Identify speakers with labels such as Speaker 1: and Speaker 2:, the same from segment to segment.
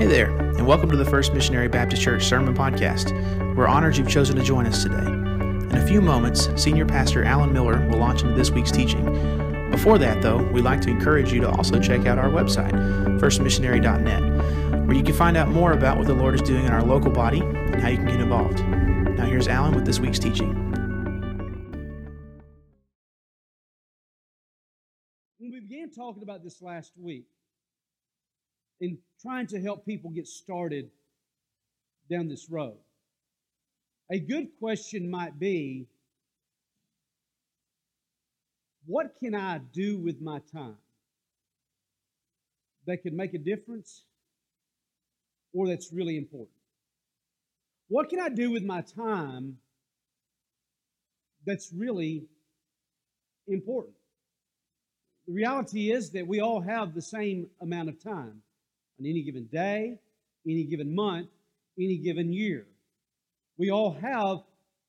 Speaker 1: Hey there, and welcome to the First Missionary Baptist Church Sermon Podcast. We're honored you've chosen to join us today. In a few moments, Senior Pastor Alan Miller will launch into this week's teaching. Before that, though, we'd like to encourage you to also check out our website, firstmissionary.net, where you can find out more about what the Lord is doing in our local body and how you can get involved. Now, here's Alan with this week's teaching.
Speaker 2: When we began talking about this last week, in trying to help people get started down this road. A good question might be what can I do with my time that can make a difference or that's really important? What can I do with my time that's really important? The reality is that we all have the same amount of time on any given day, any given month, any given year. We all have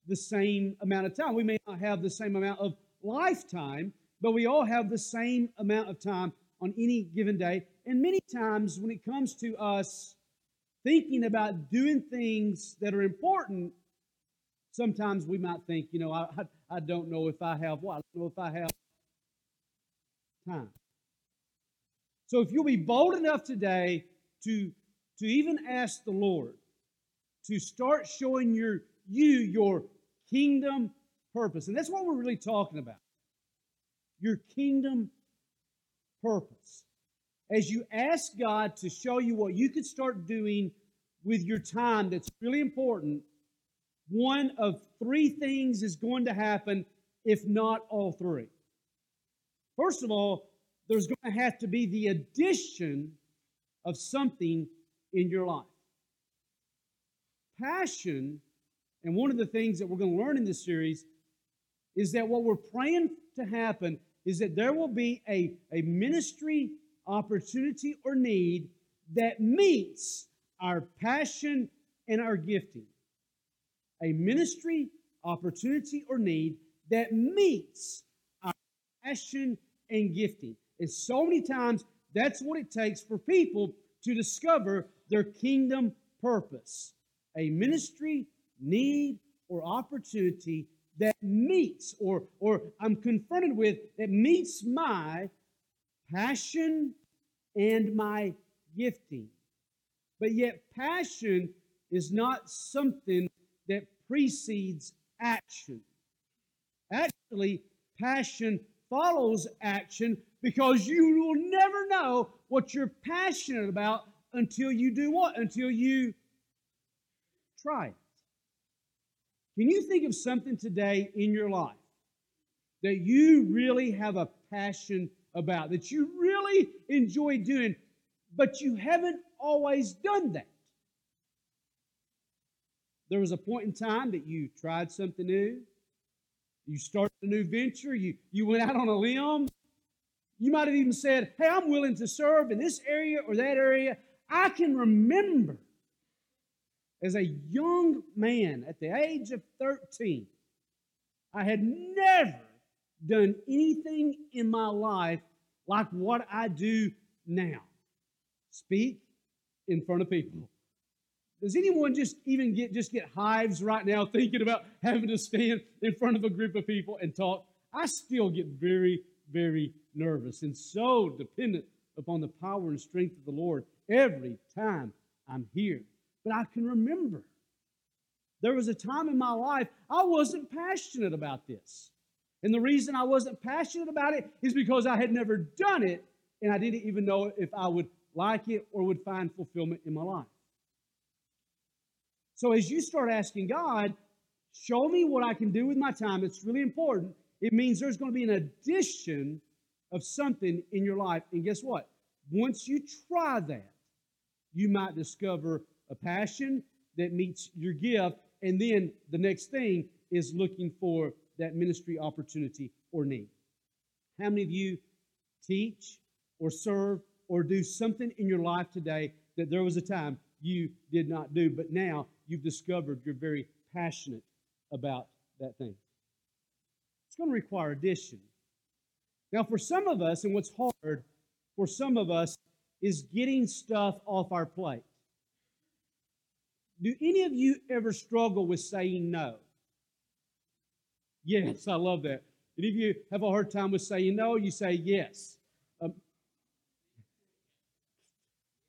Speaker 2: the same amount of time. We may not have the same amount of lifetime, but we all have the same amount of time on any given day. And many times, when it comes to us thinking about doing things that are important, sometimes we might think, you know, I, I, I don't know if I have what? I don't know if I have time. So if you'll be bold enough today to, to even ask the Lord to start showing your you your kingdom purpose. And that's what we're really talking about. Your kingdom purpose. As you ask God to show you what you could start doing with your time that's really important, one of three things is going to happen, if not all three. First of all, there's going to have to be the addition of something in your life. Passion, and one of the things that we're going to learn in this series is that what we're praying to happen is that there will be a, a ministry opportunity or need that meets our passion and our gifting. A ministry opportunity or need that meets our passion and gifting. And so many times, that's what it takes for people to discover their kingdom purpose. A ministry, need, or opportunity that meets, or, or I'm confronted with, that meets my passion and my gifting. But yet, passion is not something that precedes action. Actually, passion follows action because you will never know what you're passionate about until you do what? Until you try it. Can you think of something today in your life that you really have a passion about, that you really enjoy doing, but you haven't always done that? There was a point in time that you tried something new, you started a new venture, you, you went out on a limb, you might have even said, Hey, I'm willing to serve in this area or that area. I can remember as a young man at the age of 13, I had never done anything in my life like what I do now speak in front of people. Does anyone just even get just get hives right now thinking about having to stand in front of a group of people and talk? I still get very, very nervous and so dependent upon the power and strength of the Lord every time I'm here. But I can remember there was a time in my life I wasn't passionate about this. And the reason I wasn't passionate about it is because I had never done it and I didn't even know if I would like it or would find fulfillment in my life. So as you start asking God, show me what I can do with my time, it's really important. It means there's going to be an addition of something in your life. And guess what? Once you try that, you might discover a passion that meets your gift. And then the next thing is looking for that ministry opportunity or need. How many of you teach or serve or do something in your life today that there was a time you did not do, but now you've discovered you're very passionate about that thing? It's going to require addition. Now, for some of us, and what's hard for some of us is getting stuff off our plate. Do any of you ever struggle with saying no? Yes, I love that. Any of you have a hard time with saying no? You say yes. Um,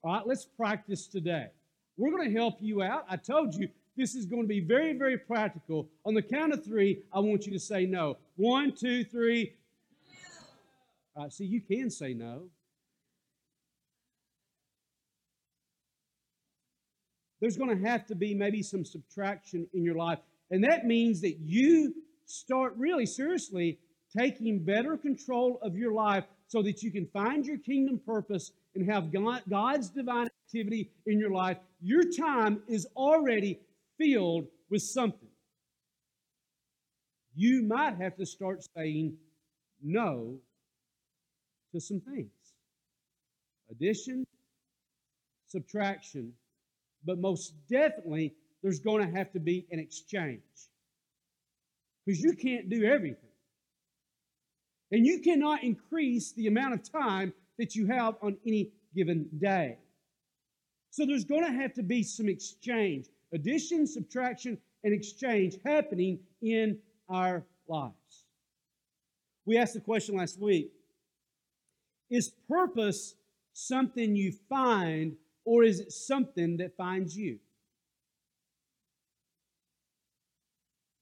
Speaker 2: all right, let's practice today. We're going to help you out. I told you this is going to be very, very practical. On the count of three, I want you to say no. One, two, three. Right, see, you can say no. There's going to have to be maybe some subtraction in your life. And that means that you start really seriously taking better control of your life so that you can find your kingdom purpose and have God, God's divine activity in your life. Your time is already filled with something. You might have to start saying no to some things addition, subtraction, but most definitely there's going to have to be an exchange because you can't do everything. And you cannot increase the amount of time that you have on any given day. So there's going to have to be some exchange addition, subtraction, and exchange happening in our lives. We asked the question last week Is purpose something you find, or is it something that finds you?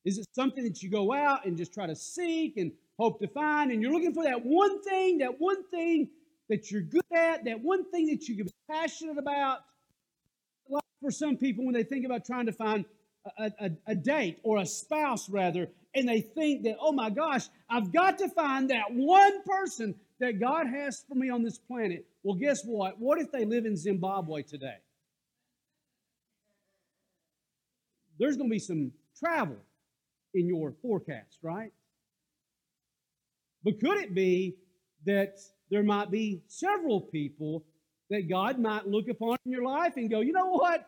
Speaker 2: Is it something that you go out and just try to seek and hope to find, and you're looking for that one thing, that one thing that you're good at, that one thing that you can be passionate about? Like for some people, when they think about trying to find a, a, a date or a spouse, rather, and they think that, oh my gosh, I've got to find that one person that God has for me on this planet. Well, guess what? What if they live in Zimbabwe today? There's going to be some travel in your forecast, right? But could it be that there might be several people that God might look upon in your life and go, you know what?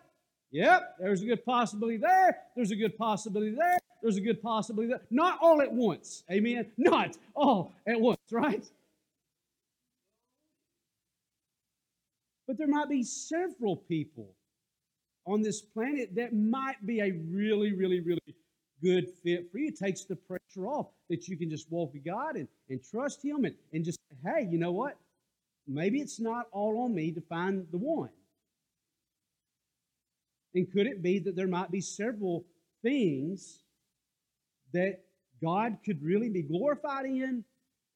Speaker 2: Yep, there's a good possibility there. There's a good possibility there. There's a good possibility there. Not all at once. Amen. Not all at once, right? But there might be several people on this planet that might be a really, really, really good fit for you. It takes the pressure off that you can just walk with God and, and trust Him and, and just, hey, you know what? Maybe it's not all on me to find the one. And could it be that there might be several things that God could really be glorified in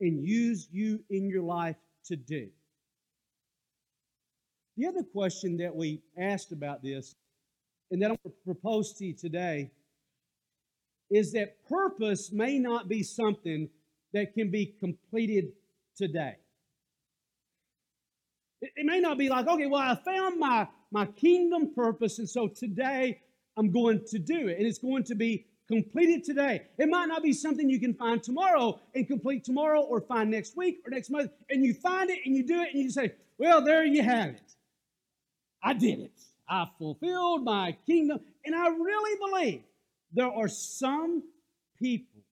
Speaker 2: and use you in your life to do? The other question that we asked about this, and that I'm going to propose to you today, is that purpose may not be something that can be completed today. It, it, may not be like, okay, well, I found my, my kingdom purpose, and so today I'm going to do it, and it's going to be completed today. It might not be something you can find tomorrow and complete tomorrow, or find next week or next month, and you find it and you do it, and you say, well, there you have it. I did it. I fulfilled my kingdom, and I really believe there are some people,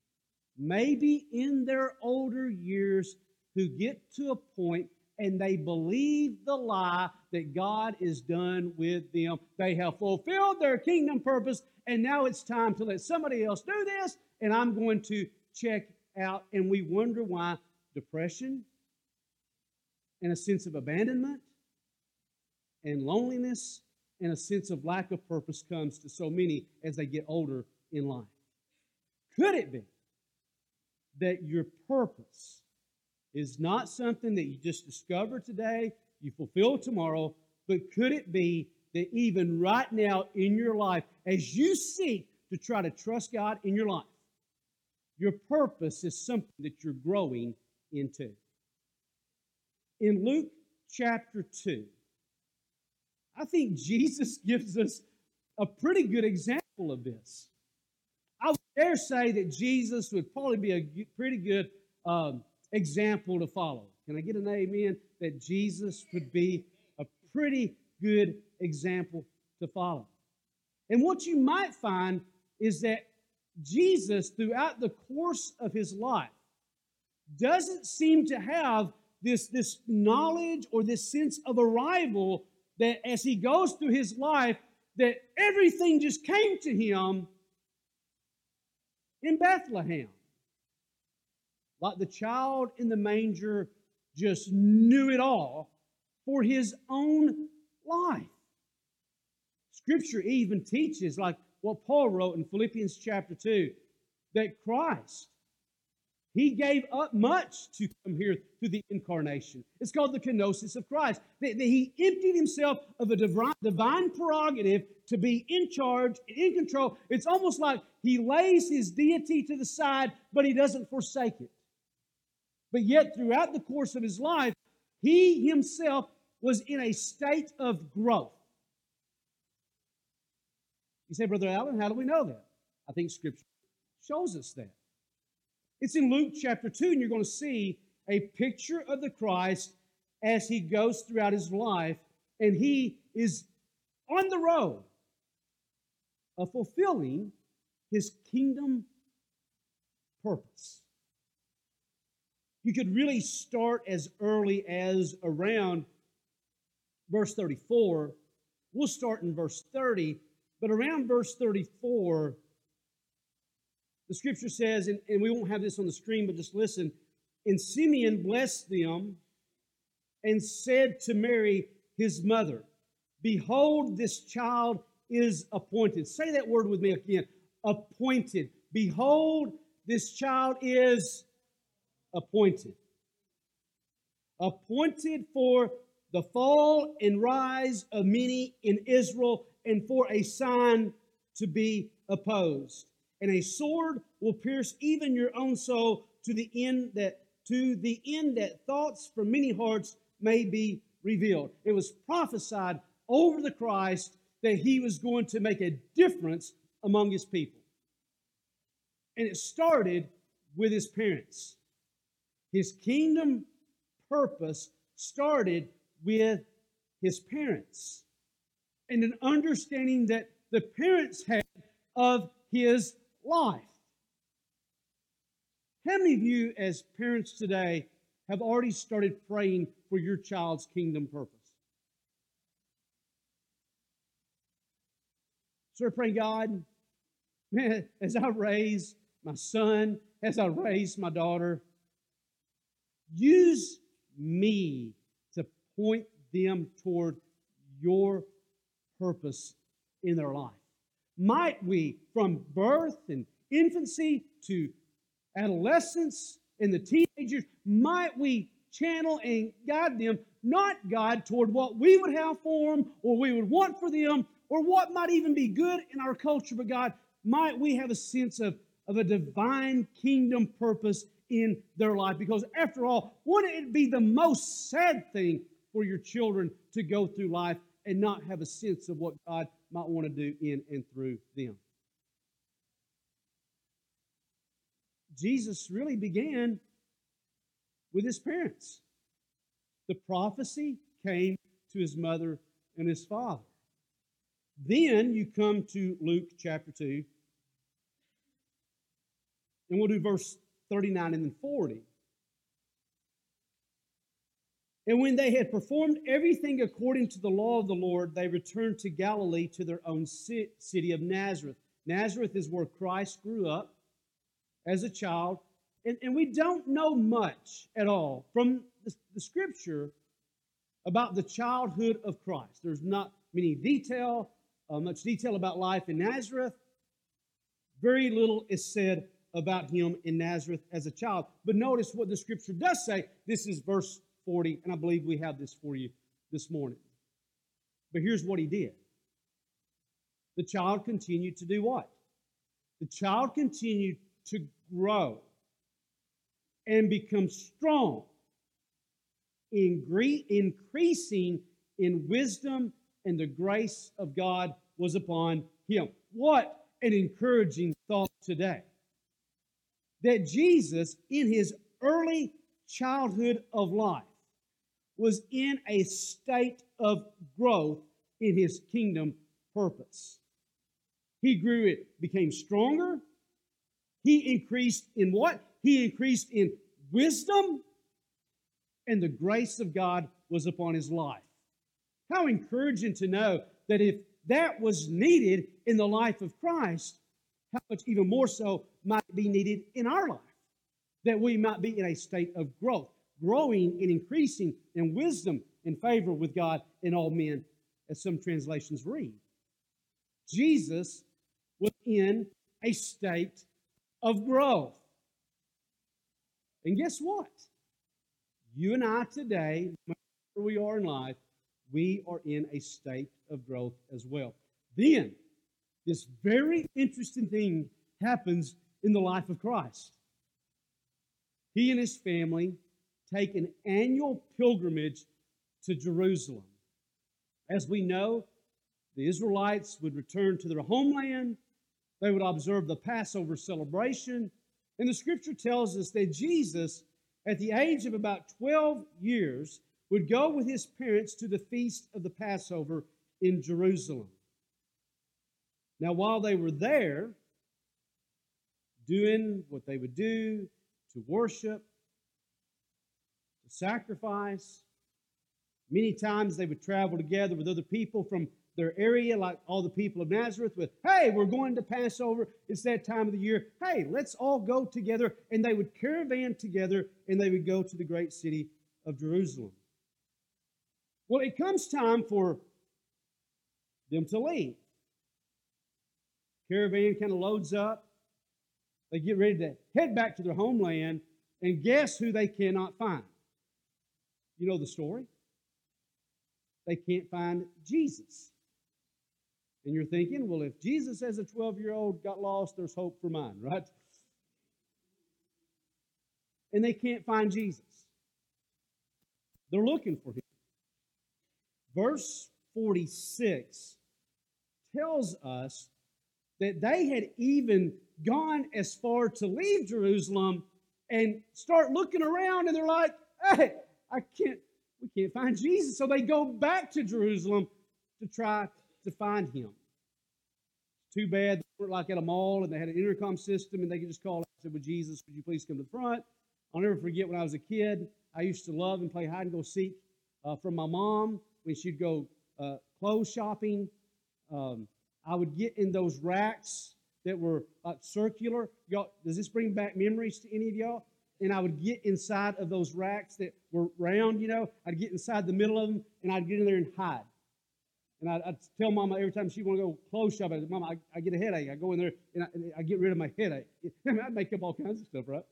Speaker 2: maybe in their older years, who get to a point and they believe the lie that God is done with them. They have fulfilled their kingdom purpose, and now it's time to let somebody else do this, and I'm going to check out. And we wonder why depression and a sense of abandonment and loneliness and a sense of lack of purpose comes to so many as they get older in life. Could it be that your purpose is not something that you just discover today, you fulfill tomorrow, but could it be that even right now in your life, as you seek to try to trust God in your life, your purpose is something that you're growing into? In Luke chapter 2, I think Jesus gives us a pretty good example of this. I would dare say that Jesus would probably be a pretty good um, example to follow. Can I get an amen? That Jesus would be a pretty good example to follow. And what you might find is that Jesus, throughout the course of his life, doesn't seem to have this, this knowledge or this sense of arrival that as he goes through his life, that everything just came to him in Bethlehem. Like the child in the manger just knew it all for his own life. Scripture even teaches, like what Paul wrote in Philippians chapter 2, that Christ, he gave up much to come here through the incarnation. It's called the kenosis of Christ. That, he emptied himself of a divine, divine prerogative to be in charge and in control. It's almost like he lays his deity to the side, but he doesn't forsake it. But yet, throughout the course of his life, he himself was in a state of growth. You say, Brother Alan, how do we know that? I think Scripture shows us that. It's in Luke chapter 2, and you're going to see a picture of the Christ as he goes throughout his life, and he is on the road of fulfilling his kingdom purpose. You could really start as early as around verse 34. We'll start in verse 30, but around verse 34, the scripture says, and, and we won't have this on the screen, but just listen. And Simeon blessed them and said to Mary, his mother, Behold, this child is appointed. Say that word with me again appointed. Behold, this child is appointed. Appointed for the fall and rise of many in Israel and for a sign to be opposed. And a sword will pierce even your own soul to the end that to the end that thoughts from many hearts may be revealed. It was prophesied over the Christ that he was going to make a difference among his people. And it started with his parents. His kingdom purpose started with his parents and an understanding that the parents had of his life. How many of you, as parents today, have already started praying for your child's kingdom purpose? Start praying, God, man, as I raise my son, as I raise my daughter, use me to point them toward your purpose in their life. Might we, from birth and infancy to adolescence and the teenagers, might we channel and guide them, not God toward what we would have for them or we would want for them or what might even be good in our culture, but God, might we have a sense of, of a divine kingdom purpose in their life? Because after all, wouldn't it be the most sad thing for your children to go through life and not have a sense of what God might want to do in and through them? Jesus really began with his parents. The prophecy came to his mother and his father. Then you come to Luke chapter 2, and we'll do verse 39 and then 40. And when they had performed everything according to the law of the Lord, they returned to Galilee to their own city of Nazareth. Nazareth is where Christ grew up as a child. And, and we don't know much at all from the, the scripture about the childhood of Christ. There's not many detail, uh, much detail about life in Nazareth. Very little is said about him in Nazareth as a child. But notice what the scripture does say. This is verse 40, and I believe we have this for you this morning. But here's what he did the child continued to do what? The child continued to grow and become strong, increasing in wisdom, and the grace of God was upon him. What an encouraging thought today. That Jesus, in his early childhood of life, was in a state of growth in his kingdom purpose. He grew, it became stronger. He increased in what? He increased in wisdom, and the grace of God was upon his life. How encouraging to know that if that was needed in the life of Christ, how much even more so might be needed in our life? That we might be in a state of growth, growing and increasing in wisdom and favor with God and all men, as some translations read. Jesus was in a state of growth. And guess what? You and I today, where we are in life, we are in a state of growth as well. Then, this very interesting thing happens in the life of Christ. He and his family take an annual pilgrimage to Jerusalem. As we know, the Israelites would return to their homeland, they would observe the Passover celebration, and the scripture tells us that Jesus, at the age of about 12 years, would go with his parents to the feast of the Passover in Jerusalem. Now, while they were there, doing what they would do to worship, sacrifice, many times they would travel together with other people from their area, like all the people of Nazareth, with, hey, we're going to Passover. It's that time of the year. Hey, let's all go together. And they would caravan together and they would go to the great city of Jerusalem. Well, it comes time for them to leave. Caravan kind of loads up. They get ready to head back to their homeland, and guess who they cannot find? You know the story? They can't find Jesus. And you're thinking, well, if Jesus as a 12 year old got lost, there's hope for mine, right? And they can't find Jesus. They're looking for him. Verse 46 tells us that they had even gone as far to leave Jerusalem and start looking around and they're like, hey, I can't, we can't find Jesus. So they go back to Jerusalem to try to find him. Too bad they were like at a mall and they had an intercom system and they could just call out and say, Well, Jesus, would you please come to the front? I'll never forget when I was a kid, I used to love and play hide and go seek uh, from my mom when she'd go uh, clothes shopping. Um, I would get in those racks that were uh, circular. Y'all, does this bring back memories to any of y'all? And I would get inside of those racks that were round, you know. I'd get inside the middle of them and I'd get in there and hide. And I'd, I'd tell Mama every time she want to go clothes shopping, said, Mama, I, I, get a headache. I go in there and I, I get rid of my headache. I mean, I'd make up all kinds of stuff, right?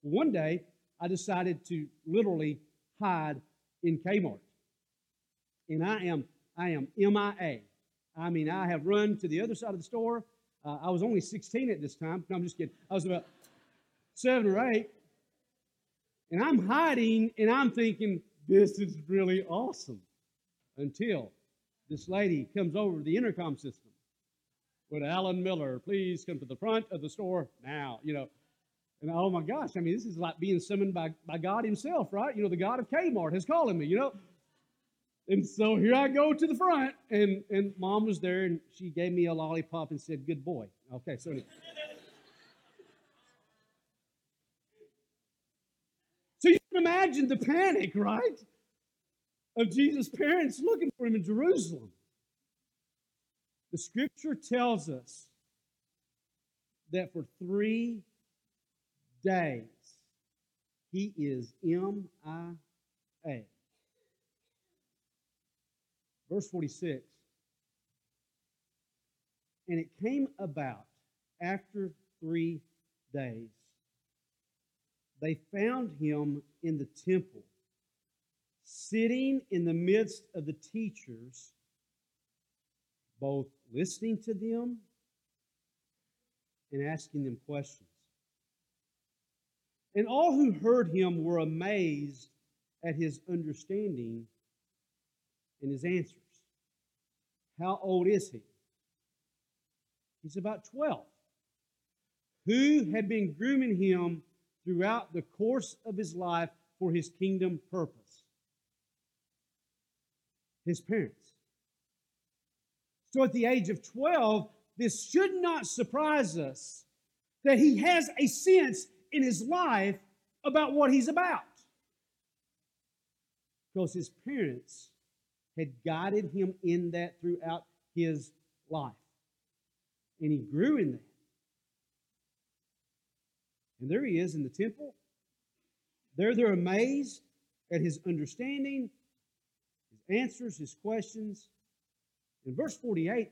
Speaker 2: One day, I decided to literally hide in Kmart. And I am, I am MIA. I mean, I have run to the other side of the store. Uh, I was only 16 at this time. No, I'm just kidding. I was about seven or eight. And I'm hiding and I'm thinking, this is really awesome. Until this lady comes over the intercom system. Would Alan Miller please come to the front of the store now? You know, and oh my gosh, I mean, this is like being summoned by, by God Himself, right? You know, the God of Kmart is calling me, you know. And so here I go to the front, and, and mom was there, and she gave me a lollipop and said, Good boy. Okay, so anyway. So you can imagine the panic, right? Of Jesus' parents looking for him in Jerusalem. The scripture tells us that for three days he is MIA. Verse 46 And it came about after three days, they found him in the temple, sitting in the midst of the teachers, both listening to them and asking them questions. And all who heard him were amazed at his understanding and his answers. How old is he? He's about 12. Who had been grooming him throughout the course of his life for his kingdom purpose? His parents. So at the age of 12, this should not surprise us that he has a sense in his life about what he's about. Because his parents had guided him in that throughout his life. And he grew in that. And there he is in the temple. There they're amazed at his understanding, his answers, his questions. In verse 48,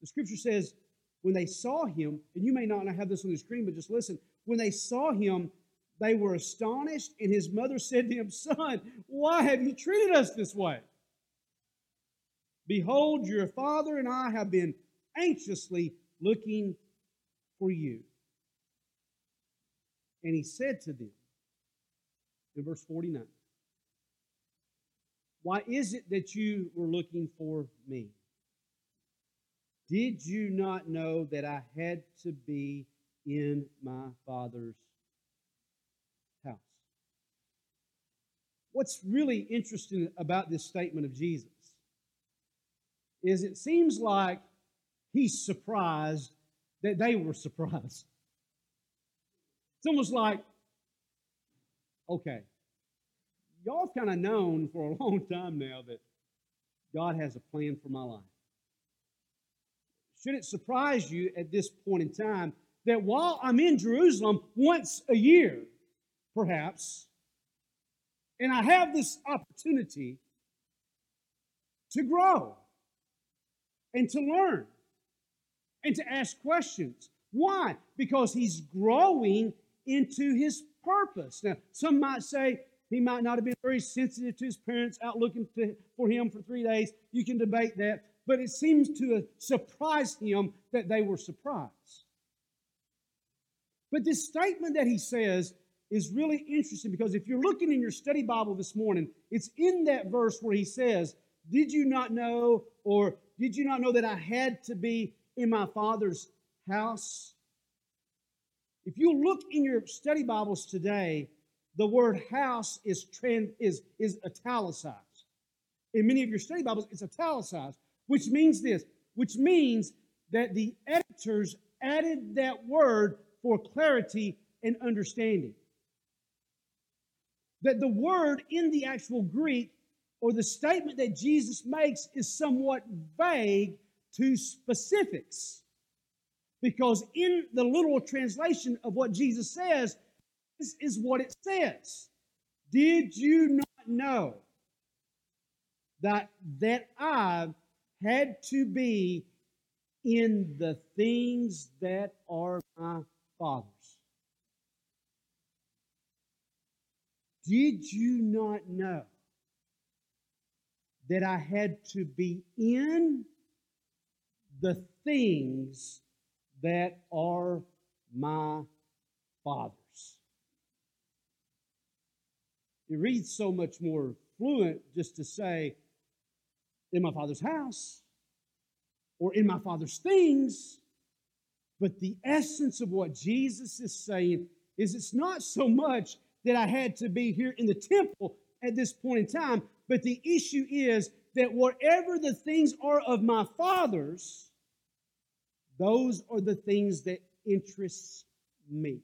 Speaker 2: the scripture says, when they saw him, and you may not have this on the screen, but just listen. When they saw him, they were astonished, and his mother said to him, Son, why have you treated us this way? Behold, your father and I have been anxiously looking for you. And he said to them, in verse 49, Why is it that you were looking for me? Did you not know that I had to be in my Father's house? What's really interesting about this statement of Jesus is it seems like he's surprised that they were surprised. It's almost like, okay, y'all kind of known for a long time now that God has a plan for my life. Should it surprise you at this point in time that while I'm in Jerusalem once a year, perhaps, and I have this opportunity to grow and to learn and to ask questions. Why? Because he's growing into his purpose. Now, some might say he might not have been very sensitive to his parents out looking to, for him for three days. You can debate that but it seems to surprise him that they were surprised. But this statement that he says is really interesting because if you're looking in your study Bible this morning, it's in that verse where he says, Did you not know, or did you not know that I had to be in my Father's house? If you look in your study Bibles today, the word house is, trans, is, is italicized. In many of your study Bibles, it's italicized which means this, which means that the editors added that word for clarity and understanding. That the word in the actual Greek or the statement that Jesus makes is somewhat vague to specifics. Because in the literal translation of what Jesus says, this is what it says. Did you not know that, that I had to be in the things that are my Father's. Did you not know that I had to be in the things that are my Father's? It reads so much more fluent just to say, in my father's house or in my father's things. But the essence of what Jesus is saying is it's not so much that I had to be here in the temple at this point in time, but the issue is that whatever the things are of my father's, those are the things that interest me.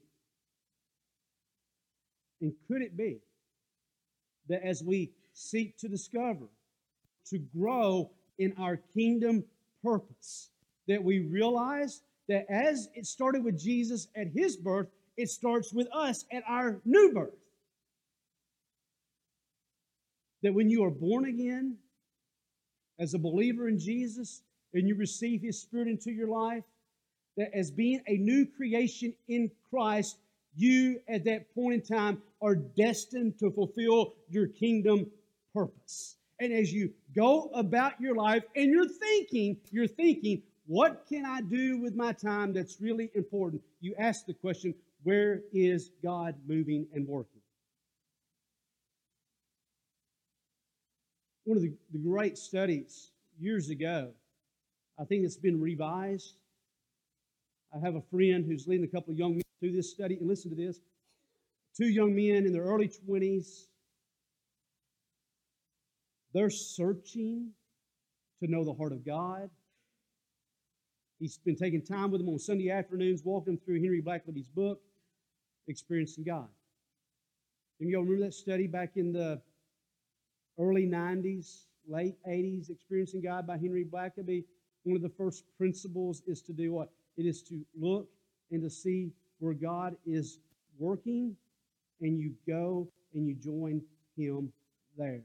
Speaker 2: And could it be that as we seek to discover to grow in our kingdom purpose. That we realize that as it started with Jesus at his birth, it starts with us at our new birth. That when you are born again as a believer in Jesus and you receive his spirit into your life, that as being a new creation in Christ, you at that point in time are destined to fulfill your kingdom purpose. And as you go about your life and you're thinking, you're thinking, what can I do with my time that's really important? You ask the question, where is God moving and working? One of the, the great studies years ago, I think it's been revised. I have a friend who's leading a couple of young men through this study, and listen to this. Two young men in their early 20s they're searching to know the heart of God. He's been taking time with them on Sunday afternoons, walking them through Henry Blackaby's book, Experiencing God. And y'all remember that study back in the early 90s? late 80s, Experiencing God by Henry Blackaby, one of the first principles is to do what? It is to look and to see where God is working, and you go and you join Him there.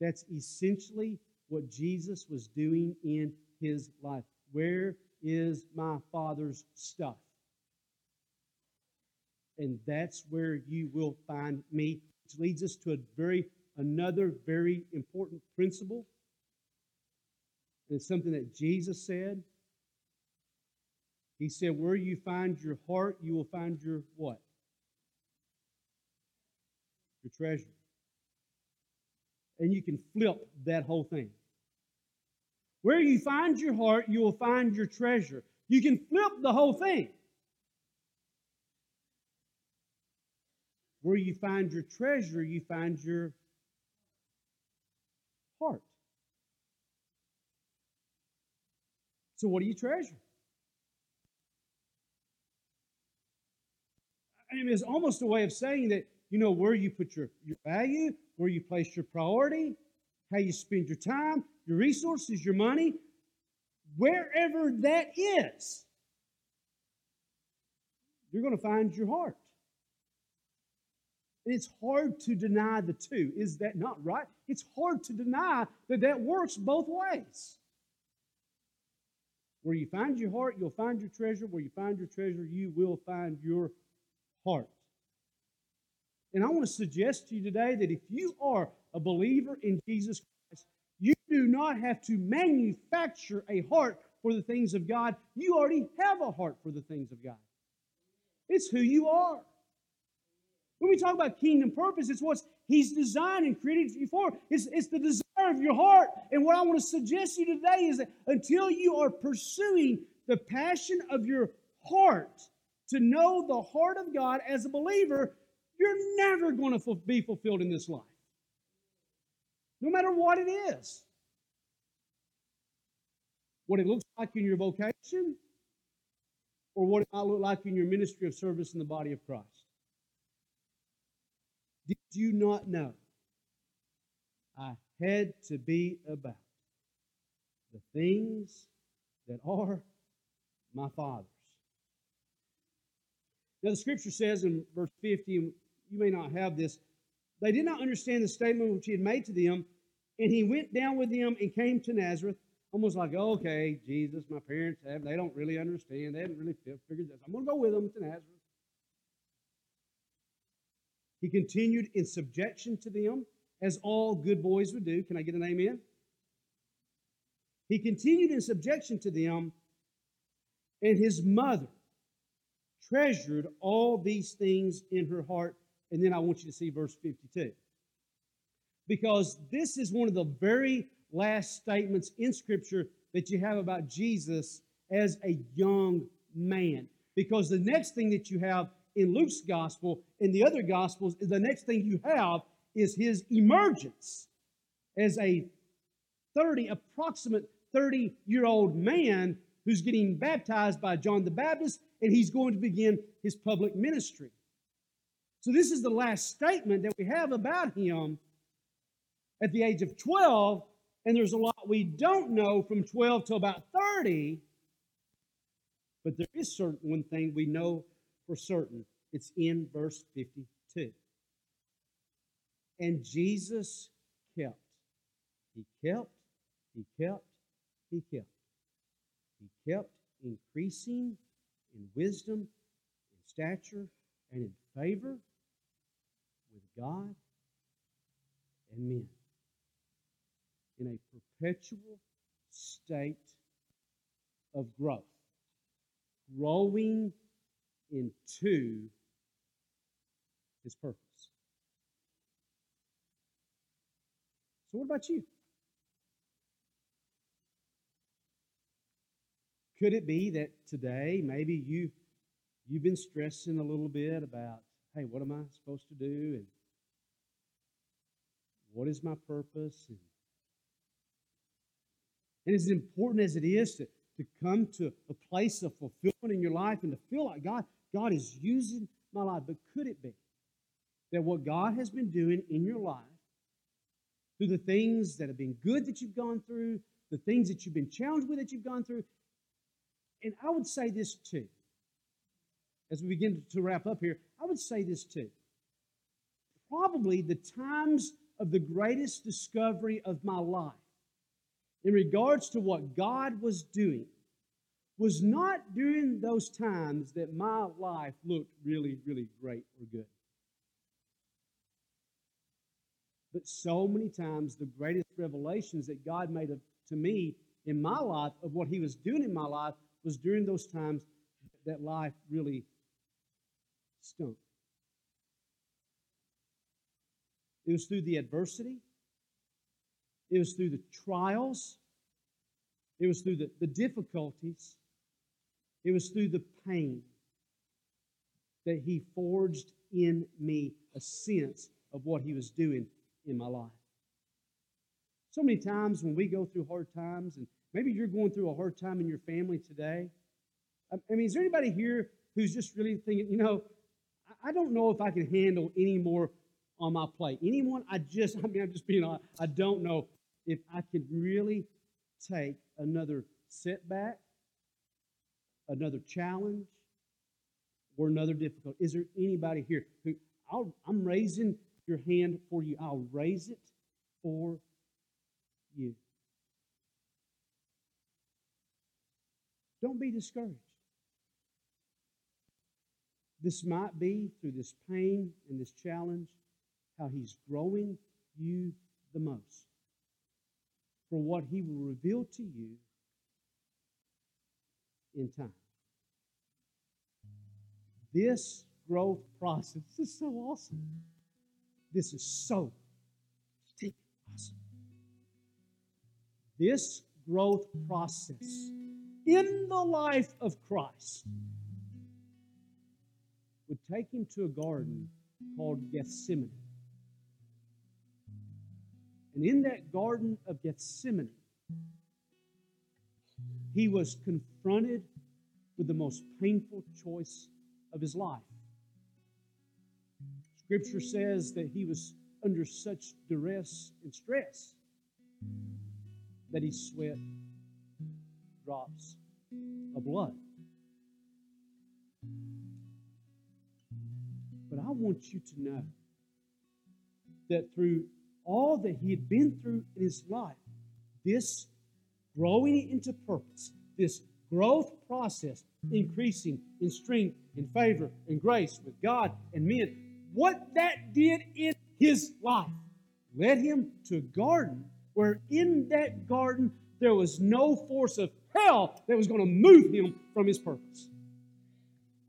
Speaker 2: That's essentially what Jesus was doing in His life. Where is my Father's stuff? And that's where you will find me, which leads us to a very another very important principle. It's something that Jesus said. He said, Where you find your heart, you will find your what? Your treasure. And you can flip that whole thing. Where you find your heart, you will find your treasure. You can flip the whole thing. Where you find your treasure, you find your heart. So, what do you treasure? I mean, it's almost a way of saying that, you know, where you put your, your value, where you place your priority, how you spend your time, your resources, your money, wherever that is, you're going to find your heart. And it's hard to deny the two. Is that not right? It's hard to deny that that works both ways. Where you find your heart, you'll find your treasure. Where you find your treasure, you will find your heart. And I want to suggest to you today that if you are a believer in Jesus Christ, you do not have to manufacture a heart for the things of God. You already have a heart for the things of God. It's who you are. When we talk about kingdom purpose, it's what He's designed and created you for. It's, it's the desire of your heart. And what I want to suggest to you today is that until you are pursuing the passion of your heart to know the heart of God as a believer, you're never going to be fulfilled in this life. No matter what it is. What it looks like in your vocation, or what it might look like in your ministry of service in the body of Christ. Did you not know? I had to be about the things that are my Father's. Now, the scripture says in verse 50, and you may not have this, they did not understand the statement which he had made to them, and he went down with them and came to Nazareth, almost like, okay, Jesus, my parents have, they don't really understand, they haven't really figured this. I'm going to go with them to Nazareth. He continued in subjection to them, as all good boys would do. Can I get an amen? He continued in subjection to them, and his mother treasured all these things in her heart. And then I want you to see verse 52. Because this is one of the very last statements in Scripture that you have about Jesus as a young man. Because the next thing that you have in Luke's gospel, in the other gospels, is the next thing you have is his emergence as a 30, approximate 30 year old man who's getting baptized by John the Baptist, and he's going to begin his public ministry. So, this is the last statement that we have about him at the age of 12, and there's a lot we don't know from 12 to about 30. But there is certain one thing we know for certain. It's in verse 52. And Jesus kept. He kept, he kept, he kept. He kept increasing in wisdom, in stature, and in favor with God and men. In a perpetual state of growth, growing into his purpose. So, what about you? Could it be that today maybe you you've been stressing a little bit about, hey, what am I supposed to do and what is my purpose and and as important as it is to, to come to a place of fulfillment in your life and to feel like God, God is using my life. But could it be that what God has been doing in your life through the things that have been good that you've gone through, the things that you've been challenged with that you've gone through. And I would say this too, as we begin to wrap up here, I would say this too. Probably the times of the greatest discovery of my life in regards to what God was doing was not during those times that my life looked really, really great or good. But so many times, the greatest revelations that God made of, to me in my life of what He was doing in my life was during those times that life really stunk. It was through the adversity, it was through the trials, it was through the, the difficulties, it was through the pain that He forged in me a sense of what He was doing in my life. So many times when we go through hard times, and maybe you're going through a hard time in your family today. Um, I mean, is there anybody here who's just really thinking, you know, I don't know if I can handle any more on my plate? Anyone? I just, I mean, I'm just being honest. I don't know if I can really take another setback, another challenge, or another difficulty. Is there anybody here who I'll, I'm raising your hand for you. I'll raise it for you. Don't be discouraged. This might be through this pain and this challenge how He's growing you the most for what He will reveal to you in time. This growth process is so awesome. This is so awesome. This growth process in the life of Christ would take him to a garden called Gethsemane. And in that garden of Gethsemane, he was confronted with the most painful choice of his life. Scripture says that he was under such duress and stress that he sweat drops of blood. But I want you to know that through all that he had been through in his life, this growing into purpose, this growth process, increasing in strength, in favor, and grace with God and men, what that did in his life led him to a garden where in that garden there was no force of hell that was going to move him from his purpose.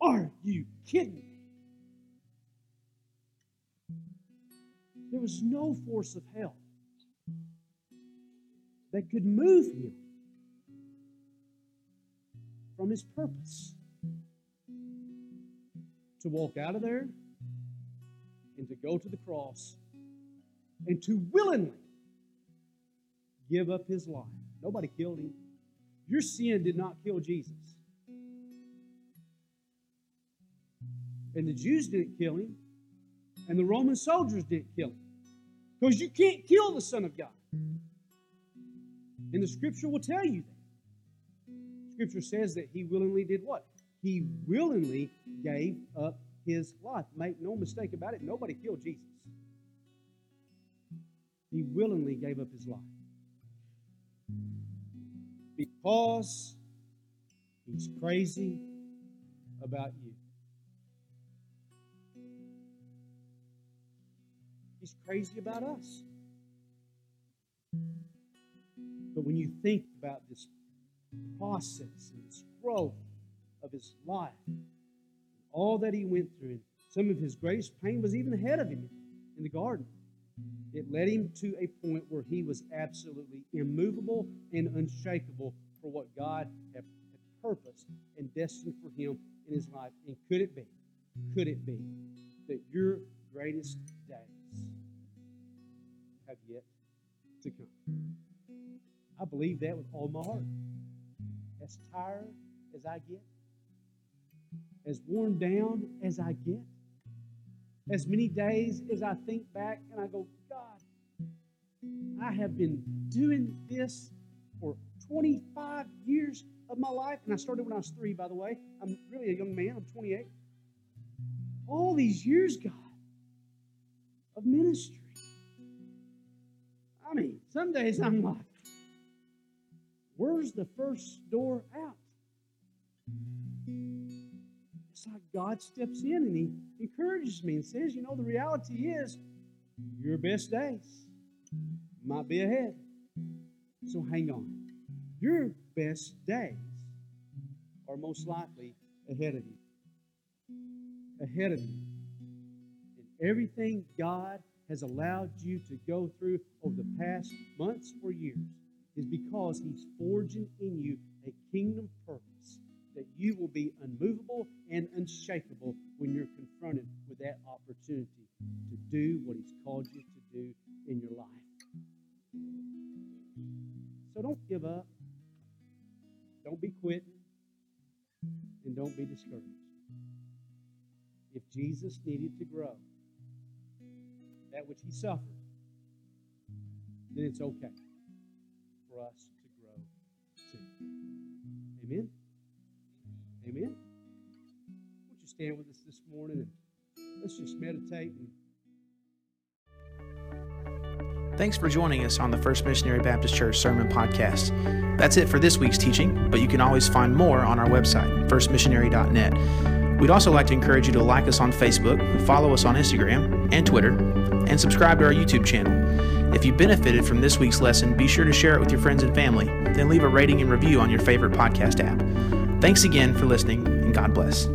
Speaker 2: Are you kidding me? There was no force of hell that could move him from his purpose. To walk out of there and to go to the cross and to willingly give up his life. Nobody killed him. Your sin did not kill Jesus. And the Jews didn't kill him, and the Roman soldiers didn't kill him. Because you can't kill the Son of God. And the scripture will tell you that. Scripture says that he willingly did what? He willingly gave up his life. Make no mistake about it, nobody killed Jesus. He willingly gave up his life. Because he's crazy about you. He's crazy about us. But when you think about this process and this growth of his life, all that he went through. Some of his greatest pain was even ahead of him in the garden. It led him to a point where he was absolutely immovable and unshakable for what God had, had purposed and destined for him in his life. And could it be, could it be that your greatest days have yet to come? I believe that with all my heart. As tired as I get, as worn down as I get, as many days as I think back and I go, God, I have been doing this for 25 years of my life, and I started when I was three, by the way. I'm really a young man, I'm 28. All these years, God, of ministry. I mean, some days I'm like, where's the first door out? It's like God steps in and He encourages me and says, you know, the reality is your best days might be ahead. So hang on. Your best days are most likely ahead of you. Ahead of you. And everything God has allowed you to go through over the past months or years is because He's forging in you a kingdom purpose that you will be unmovable unshakable when you're confronted with that opportunity to do what He's called you to do in your life. So don't give up. Don't be quitting. And don't be discouraged. If Jesus needed to grow that which he suffered, then it's okay for us to grow too. Amen? Amen? Stand with us this morning and let's just meditate and
Speaker 1: Thanks for joining us on the First Missionary Baptist Church Sermon Podcast. That's it for this week's teaching, but you can always find more on our website, firstmissionary.net. We'd also like to encourage you to like us on Facebook, follow us on Instagram and Twitter, and subscribe to our YouTube channel. If you benefited from this week's lesson, be sure to share it with your friends and family, then leave a rating and review on your favorite podcast app. Thanks again for listening, and God bless.